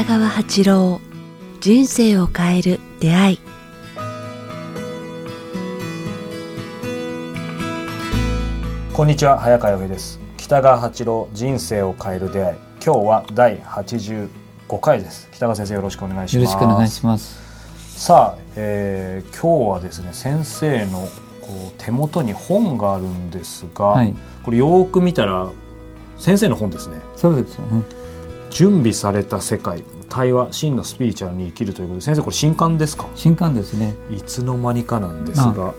北川八郎人生を変える出会い。こんにちは早川洋平です。北川八郎人生を変える出会い。今日は第85回です。北川先生よろしくお願いします。よろしくお願いします。さあ、えー、今日はですね先生のこう手元に本があるんですが、はい、これよく見たら先生の本ですね。そうですよね準備された世界対話真のスピリチュアルに生きるということで先生これ新刊ですか？新刊ですね。いつの間にかなんですが。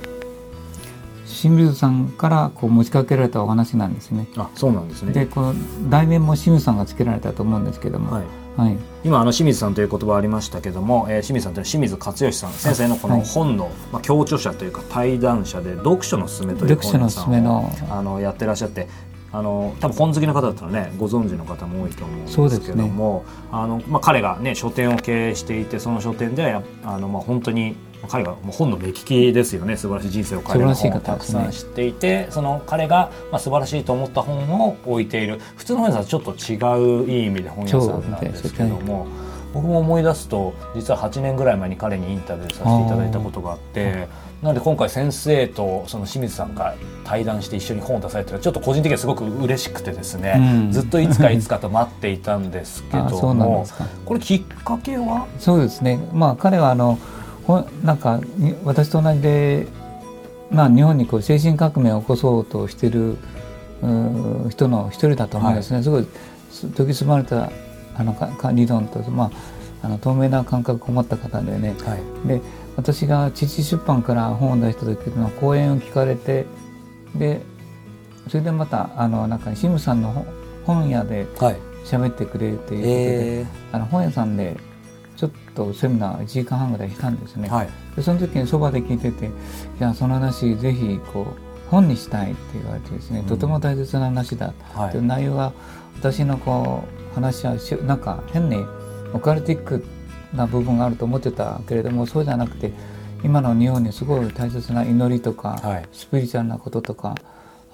清水さんからこう持ちかけられたお話なんですね。あそうなんですね。でこの題名も清水さんがつけられたと思うんですけども、はい。はい、今あの清水さんという言葉ありましたけども、えー、清水さんというのは清水勝義さん。先生のこの本の、はい、まあ、共著者というか対談者で「読書のすすめ」という本屋さんをあのやってらっしゃってあの多分本好きの方だったらねご存知の方も多いと思うんですけども、ね、あのまあ、彼が、ね、書店を経営していてその書店であの、まあ、本当に彼がもう本の目利きですよね。素晴らしい人生を変える本をたくさん知っていて、ね、その彼が、まあ、素晴らしいと思った本を置いている。普通の本屋さんとちょっと違ういい意味で本屋さんなんですけども。僕も思い出すと実は8年ぐらい前に彼にインタビューさせていただいたことがあってなので今回先生とその清水さんが対談して一緒に本を出されてちょっと個人的にはすごく嬉しくてですね、うん、ずっといつかいつかと待っていたんですけどもこれきっかけは？そうですね。まあ彼はあのなんか私と同じで、まあ、日本にこう精神革命を起こそうとしている人の一人だと思うんですね、はい、すごい研ぎ澄まれたあの理論と、まあ、あの透明な感覚を持った方でね、はい、で私が父出版から本を出した時の講演を聞かれてでそれでまたあのなんかシムさんの本屋で喋ってくれっていうことで、はい、あの本屋さんでちょっとセミナー1時間半ぐらいしたんですね、はい、でその時にそばで聞いてて「いやその話ぜひこう本にしたい」って言われてですね、うん、とても大切な話だ、はい、内容が私のこう話はなんか変にオカルティックな部分があると思ってたけれどもそうじゃなくて今の日本にすごい大切な祈りとか、はい、スピリチュアルなこととか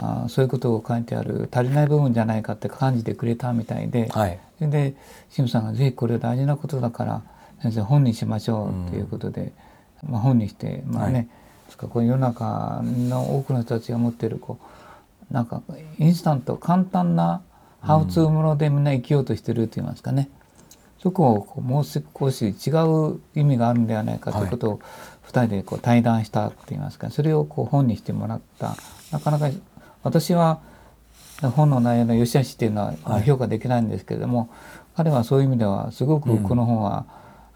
あそういうことを書いてある足りない部分じゃないかって感じてくれたみたいで、はい、それでシムさんが「ぜひこれ大事なことだから先生本にしましょう」っていうことで、うん、まあ、本にしてまあね、はい、こう世の中の多くの人たちが持ってるこうなんかインスタント簡単なハウツーものでみんな生きようとしてると言いますかね、そこをもう少し違う意味があるんではないかということを2人でこう対談したって言いますか。それをこう本にしてもらった。なかなか私は本の内容の良し悪しっていうのは評価できないんですけれども、はい、彼はそういう意味ではすごくこの本は、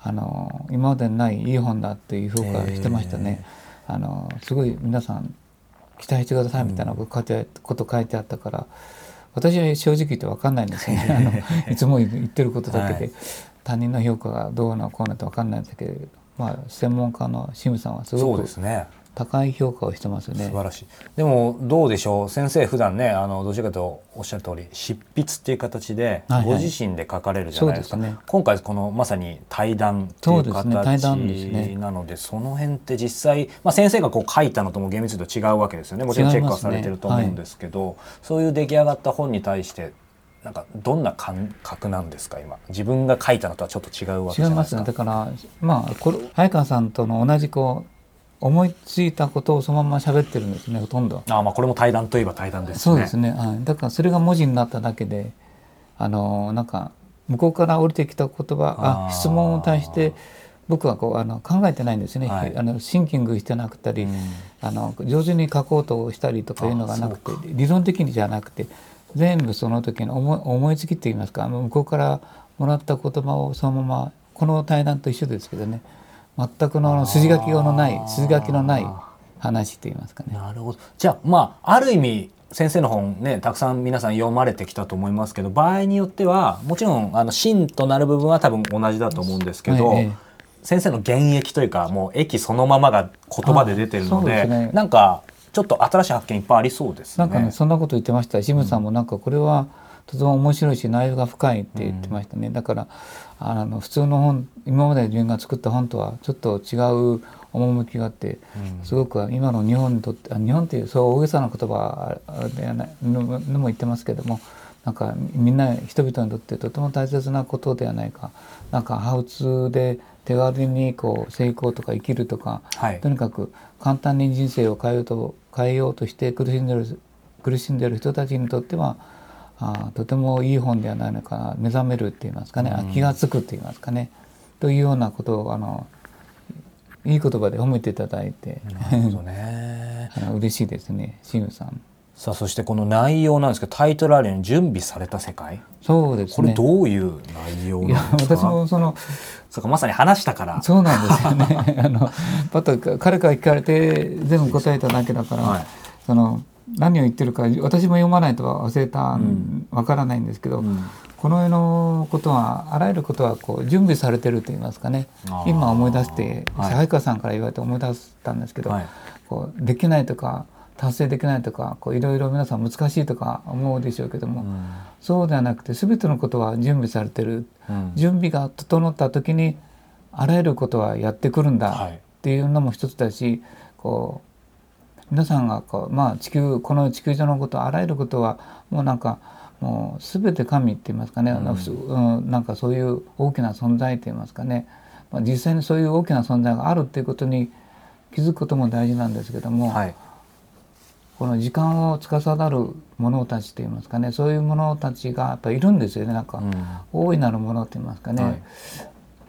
うん、あの今までにないいい本だっていう評価してましたね。あのすごい皆さん期待してくださいみたいなこと書いてあったから。私は正直言って分かんないんですよね。あのいつも言ってることだけで、はい、他人の評価がどうなこうなって分かんないんですけど、まあ、専門家のシムさんはすごく高い評価をしてますね。素晴らしい。でもどうでしょう？先生普段ねあのどちらかとおっしゃる通り執筆っていう形でご自身で書かれるじゃないですか、はいはいすね、今回このまさに対談っていう形なので、ね、その辺って実際、まあ、先生がこう書いたのとも厳密にと違うわけですよね。もちろんチェックはされてると思うんですけど、ねはい、そういう出来上がった本に対してなんかどんな感覚なんですか？今。自分が書いたのとはちょっと違うわけじゃないですか。違いますね。だからまあこれ早川さんとの同じこう思いついたことをそのまま喋ってるんですねほとんど。あまあこれも対談といえば対談ですね。そうですね、はい、だからそれが文字になっただけであのなんか向こうから降りてきた言葉あ質問に対して僕はこうあの考えてないんですね、はい、あのシンキングしてなくたり、うん、あの上手に書こうとしたりとかいうのがなくて理論的にじゃなくて全部その時の思い思いつきって言いますか向こうからもらった言葉をそのままこの対談と一緒ですけどね全くの筋書きのない筋書きのない話と言いますかね。なるほど。じゃあまあある意味先生の本ねたくさん皆さん読まれてきたと思いますけど場合によってはもちろんあの芯となる部分は多分同じだと思うんですけど、はい、先生の現役というかもう駅そのままが言葉で出てるので、ね、なんかちょっと新しい発見いっぱいありそうですね。なんかねそんなこと言ってました。シムさんもなんかこれはとても面白いし内容が深いって言ってましたね、うん、だからあの普通の本今まで自分が作った本とはちょっと違う趣があって、うん、すごく今の日本にとって日本っていうそう大げさな言葉でのも言ってますけどもなんかみんな人々にとってとても大切なことではないか。なんかハウツーで手軽にこう成功とか生きるとか、はい、とにかく簡単に人生を変えようと変えようとして苦しんでる苦しんでる人たちにとってはあとてもいい本ではないのかな目覚めるって言いますかね、うん、気が付くって言いますかねというようなことをあのいい言葉で褒めていただいて、ね、嬉しいですね、シムさん。さあそしてこの内容なんですけどタイトルあるように準備された世界？そうです、ね、これどういう内容なんですか？私もそのそうかまさに話したから。そうなんですよね。あのパッと彼から聞かれて全部答えただけだから、はい、その何を言ってるか私も読まないと忘れたわ、うん、からないんですけど、うん、この世のことはあらゆることはこう準備されてると言いますかね。今思い出して早川さんから言われて思い出したんですけど、はい、こうできないとか達成できないとかこういろいろ皆さん難しいとか思うでしょうけども、うん、そうではなくて全てのことは準備されてる、うん、準備が整った時にあらゆることはやってくるんだっていうのも一つだし、こう皆さんがこう、まあ、地球この地球上のことあらゆることはもうなんかもう全て神って言いますかね、うん、うん、なんかそういう大きな存在って言いますかね、まあ、実際にそういう大きな存在があるっていうことに気づくことも大事なんですけども。はい。この時間を司る者たちといいますかね。そういう者たちがやっぱいるんですよね。なんか、うん、大いなるものといいますかね、はい、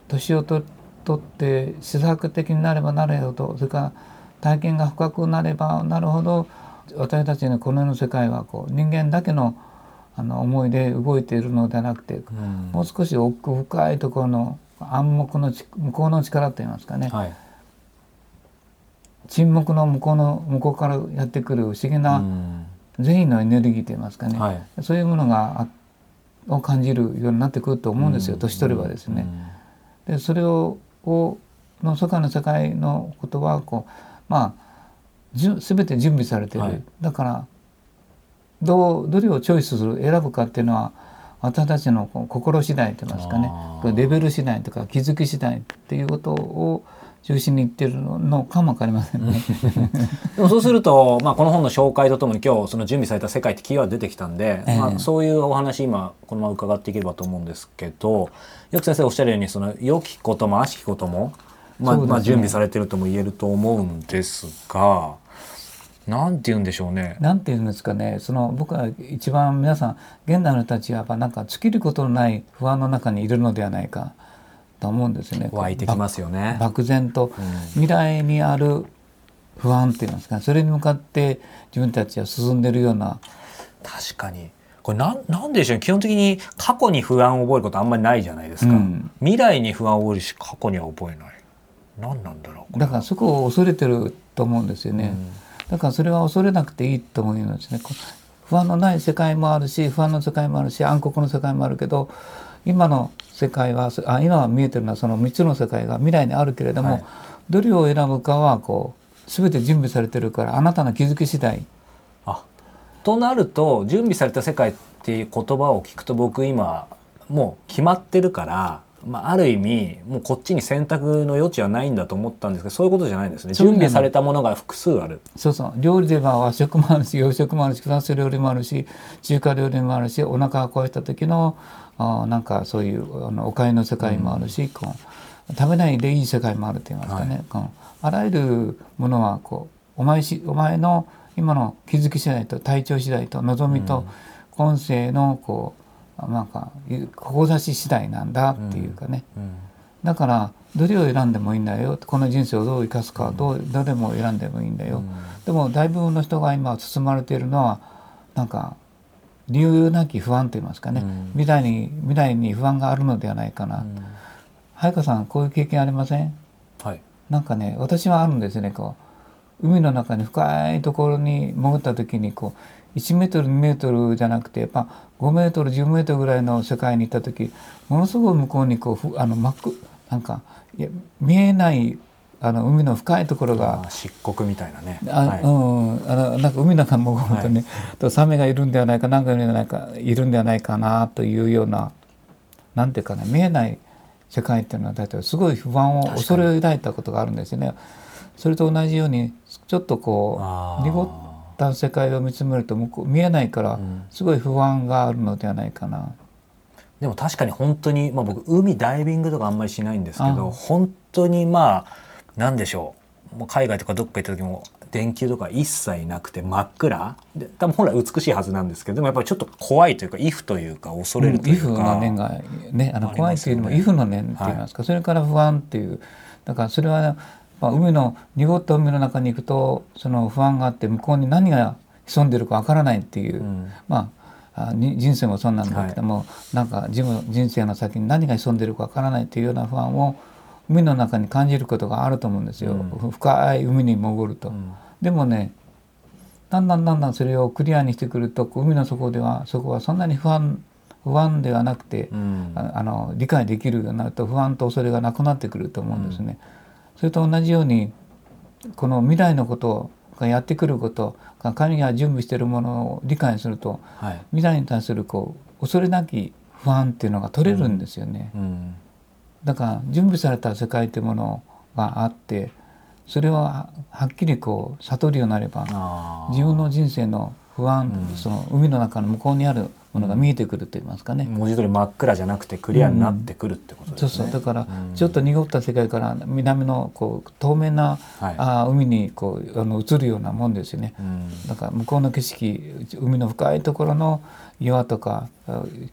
年をととって思索的になればなるほどそれから体験が深くなればなるほど私たちのこの世の世界はこう人間だけのあの思いで動いているのではなくて、うん、もう少し奥深いところの暗黙の向こうの力といいますかね、はい。沈黙の向こうの向こうからやってくる不思議な善意のエネルギーといいますかね、はい、そういうものがを感じるようになってくると思うんですよ、年取ればですね。でそれををの世界の世界のことはこうまあじゅ全て準備されてる、はい、だからどうどれをチョイスする選ぶかっていうのは私たちの心次第といいますかね。レベル次第とか気づき次第っていうことを中心にいってるのかも分かりませんね。でもそうすると、まあ、この本の紹介とともに今日その準備された世界ってキーワード出てきたんで、えー、まあ、そういうお話今このまま伺っていければと思うんですけどよく先生おっしゃるようにその良きことも悪しきことも、まあ、ね、まあ準備されてるとも言えると思うんですが。なんて言うんでしょうね。なんて言うんですかね。その僕は一番皆さん現代の人たちはやっぱなんか尽きることのない不安の中にいるのではないか。と思うんですよね。湧いてきますよね。漠然と未来にある不安っていうんですか、それに向かって自分たちは進んでるような。確かに。これなんなんでしょう基本的に過去に不安を覚えることあんまりないじゃないですか、うん、未来に不安を覚えるし過去には覚えない何なんだろうだからそこを恐れてると思うんですよね、うん、だからそれは恐れなくていいと思うんですね。不安のない世界もあるし不安の世界もあるし暗黒の世界もあるけど今の世界はあ今は見えてるのはその3つの世界が未来にあるけれども、はい、どれを選ぶかはこう全て準備されてるからあなたの気づき次第。あとなると準備された世界っていう言葉を聞くと僕今もう決まってるから、まあ、ある意味もうこっちに選択の余地はないんだと思ったんですけどそういうことじゃないんですね。準備されたものが複数ある。そうそう。料理では和食もあるし洋食もあるしフランス料理もあるし中華料理もあるしお腹が壊した時のあなんかそういうあのお金の世界もあるし、うん、こう食べないでいい世界もあると言いますかね、はい、このあらゆるものはこうお前しお前の今の気づき次第と体調次第と望みと今世のこうなんか志次第なんだっていうかね、うんうん、だからどれを選んでもいいんだよ。この人生をどう生かすかどうどれも選んでもいいんだよ、でも大部分の人が今包まれているのはなんか理由なき不安と言いますかね、うん、未来に未来に不安があるのではないかな、うん、早川さんこういう経験ありません、はい、なんかね私はあるんですね。こう海の中に深いところに潜った時にこう1メートル2メートルじゃなくてやっぱ5メートル10メートルぐらいの世界に行った時ものすごい向こうにこうあの真っなんかいや見えないあの海の深いところが漆黒みたいなね。あ、はい、うんあのなんか海の中も本当に、はい、とサメがいるんではないか何かいるんではないかいるんではないかなというようななんていうかね見えない世界っていうのは大体すごい不安を恐れを抱いたことがあるんですよね。それと同じようにちょっとこう濁た世界を見つめると向こう見えないからすごい不安があるのではないかな。でも確かに本当に、まあ、僕海ダイビングとかあんまりしないんですけど本当にまあなんでしょう。もう海外とかどっか行った時も電球とか一切なくて真っ暗。で多分本来美しいはずなんですけどでもやっぱりちょっと怖いというか「イフ」というか恐れるというか、うん、の念がねあの怖いというのも「イフの念」って言いますか、はい、それから不安っていう。だからそれは、まあ、海の濁った海の中に行くとその不安があって向こうに何が潜んでるかわからないっていう、うん、まああ人生もそうなんだけども、はい、なんか自分人生の先に何が潜んでるかわからないというような不安を海の中に感じることがあると思うんですよ、うん、深い海に潜ると。うん、でもねだんだんだんだんそれをクリアにしてくると海の底ではそこはそんなに不安不安ではなくて、うん、あの理解できるようになると不安と恐れがなくなってくると思うんですね。それと同じようにこの未来のことがやってくること神が準備しているものを理解すると、はい、未来に対するこう恐れなき不安っていうのが取れるんですよね。うん。うん、だから準備された世界というものがあってそれははっきりこう悟るようになれば自分の人生の不安、うん、その海の中の向こうにあるものが見えてくると言いますかね。文字通り真っ暗じゃなくてクリアになってくるってことですね、うん、そうそう。だからちょっと濁った世界から南のこう透明な、はい、あ海にこうあの映るようなもんですよね、うん、だから向こうの景色海の深いところの岩とか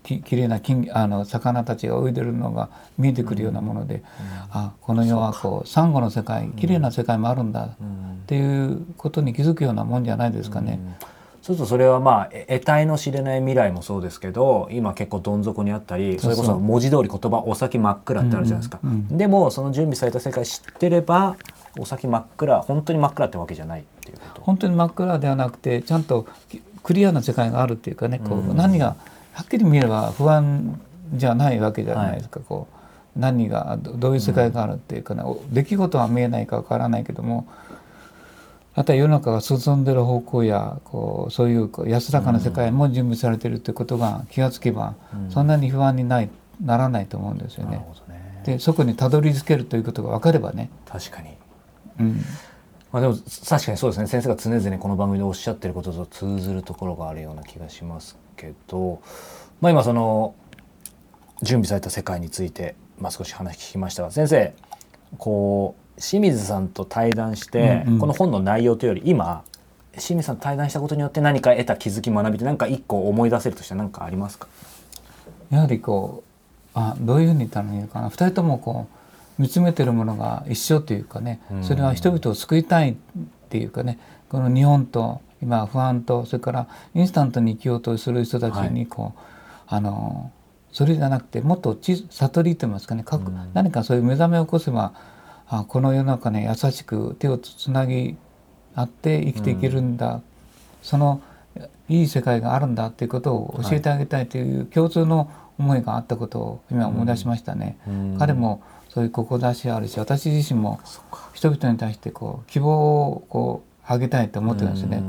ききれいな金あの魚たちが泳いでるのが見えてくるようなもので、うん、あこの世はこうサンゴの世界きれいな世界もあるんだっていうことに気づくようなもんじゃないですかね。うんそうするとそれはまあ得体の知れない未来もそうですけど今結構どん底にあったりそれこそ文字通り言葉お先真っ暗ってあるじゃないですか、うんうん、でもその準備された世界知ってればお先真っ暗本当に真っ暗ってわけじゃないっていうこと。本当に真っ暗ではなくてちゃんとクリアな世界があるっていうかねこう、何がはっきり見れば不安じゃないわけじゃないですか、はい、こう何がどういう世界があるっていうかね、出来事は見えないかわからないけどもまた世の中が進んでる方向やこうそういう安らかな世界も準備されているということが気がつけば、そんなに不安にないならないと思うんですよね。ね。でそこにたどり着けるということが分かればね。確かに、うん。まあ、でも確かにそうですね。先生が常々この番組でおっしゃってることと通ずるところがあるような気がしますけど、まあ、今その準備された世界について、まあ、少し話聞きましたが先生こう清水さんと対談して、うんうん、この本の内容というより今清水さんと対談したことによって何か得た気づき学びって何か一個思い出せるとして何かありますか？やはりこうあどういうふうに言ったらいいのかな。2人ともこう見つめてるものが一緒というかねそれは人々を救いたいっていうかねこの日本と今不安とそれからインスタントに生きようとする人たちにこう、はい、あのそれじゃなくてもっと悟りといいますかね、うん、何かそういう目覚めを起こせばあこの世の中ね優しく手をつなぎ合って生きていけるんだ、うん、そのいい世界があるんだっていうことを教えてあげたいという共通の思いがあったことを今思い出しましたね。うん、彼もそういう志あるし私自身も人々に対してこう希望をこうあげたいと思ってるんですね。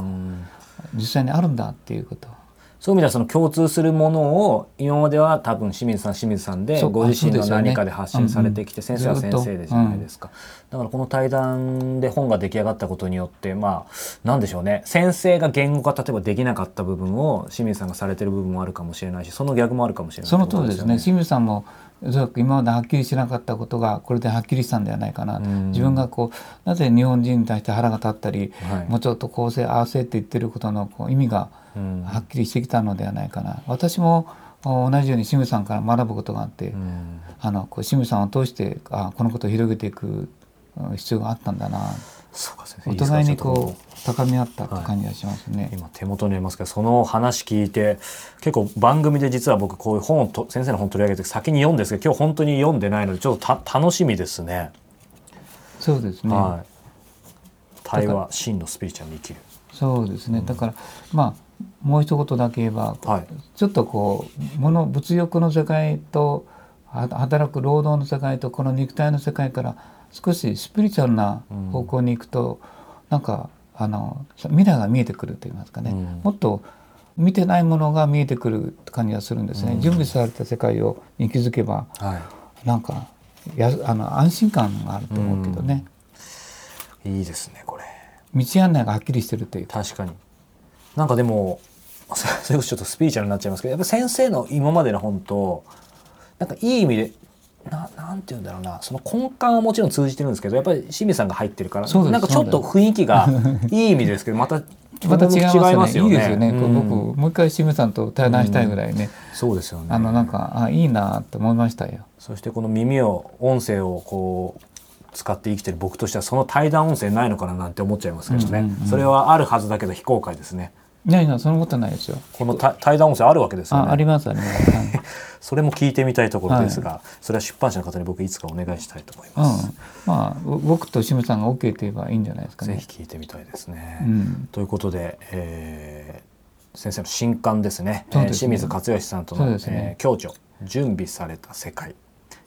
実際にあるんだっていうこと。そういう意味ではその共通するものを今までは多分清水さん清水さんでご自身の何かで発信されてきて、先生は先生でじゃないですか、だからこの対談で本が出来上がったことによってまあ何でしょうね。先生が言語化例えばできなかった部分を清水さんがされてる部分もあるかもしれないしその逆もあるかもしれない、その通りですね。清水さんも今まではっきりしなかったことがこれではっきりしたんではないかな、自分がこうなぜ日本人に対して腹が立ったり、はい、もうちょっと公正合わせって言ってることのこう意味がはっきりしてきたのではないかな。私も同じように清水さんから学ぶことがあって、あのこう清水さんを通してあこのことを広げていく必要があったんだな。お互いにこう高み合った感じがしますね、はい、今手元にありますけどその話聞いて結構番組で実は僕こういう本をと先生の本取り上げて先に読んですけど今日本当に読んでないのでちょっと楽しみですね。そうですね、はい、対話真のスピリチュアルに生きる。そうですね、うん、だからまあもう一言だけ言えば、はい、ちょっとこう物物欲の世界と働く労働の世界とこの肉体の世界から少しスピリチュアルな方向に行くと、うん、なんかあの未来が見えてくると言いますかね、うん、もっと見てないものが見えてくる感じがするんですね、うん、準備された世界をに気づけば、はい、なんかやあの安心感があると思うけどね、いいですねこれ。道案内がはっきりしてるという確かになんかでも それこそちょっとスピーチャルになっちゃいますけどやっぱ先生の今までの本となんかいい意味でななんて言うんだろうなその根幹はもちろん通じてるんですけどやっぱり清水さんが入ってるからなんかちょっと雰囲気がいい意味ですけどまたまた違いますよね。いいですよね。うん、僕もう一回清水さんと対談したいぐらいね。うん、そうですよね。あのなんかあいいなって思いましたよ。そしてこの耳を音声をこう使って生きてる僕としてはその対談音声ないのかななんて思っちゃいますけどね、それはあるはずだけど非公開ですね。いやいやそのことないですよ。この対談音声あるわけですよね。ありますあります。それも聞いてみたいところですが、はい、それは出版社の方に僕いつかお願いしたいと思います。うん、まあ僕と清水さんが OK と言えばいいんじゃないですかね。ぜひ聞いてみたいですね。うん、ということで、えー、先生の新刊ですね。すねえー、清水勝義さんとの、ねえー、共著準備された世界、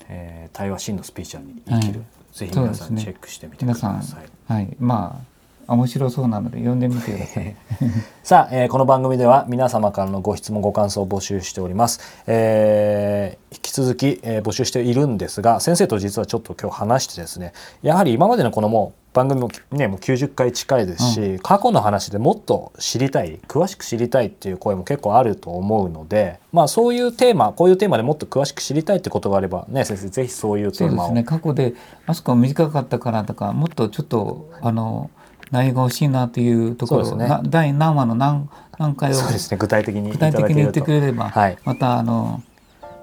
えー、対話真のスピーチャーに生きる。はいぜひ皆さんチェックしてみてください。ね、はいまあ面白そうなので読んでみてください。さあ、えー、この番組では皆様からのご質問ご感想を募集しております。えー、引き続き、えー、募集しているんですが先生と実はちょっと今日話してですねやはり今までのこのもう番組もねもう90回近いですし、うん、過去の話でもっと知りたい詳しく知りたいっていう声も結構あると思うのでまあそういうテーマこういうテーマでもっと詳しく知りたいってことがあればね先生ぜひそういうテーマを。そうですね過去であそこ短かったからとかもっとちょっとあの内容が欲しいなというところ、ね、第何話の何何回をそうですね。具体的に具体的に言ってくれれば、はい、またあの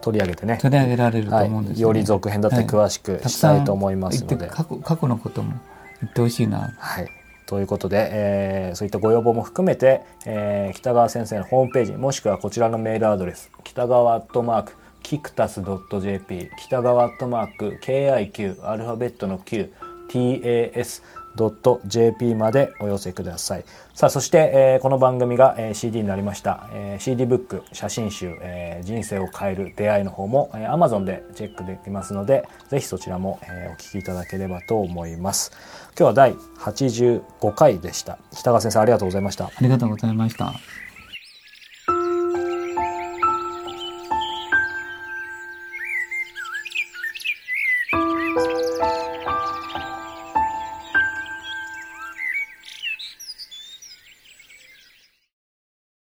取り上げてね。取り上げられると思うんです、ね。はい、より続編だって詳しくしたいと思いますので、過去過去のことも言ってほしいな。はい。ということで、えー、そういったご要望も含めて、えー、北川先生のホームページもしくはこちらのメールアドレス北川アットマークキクタス .jp 北川アットマーク KIQ アルファベットの QTAS .jp までお寄せください。さあ、そして、えー、この番組が、えー、CD になりました、えー、CD ブック、写真集、えー、人生を変える出会いの方も、えー、Amazon でチェックできますので、ぜひそちらも、えー、お聞きいただければと思います。今日は第85回でした。北川先生ありがとうございました。ありがとうございました。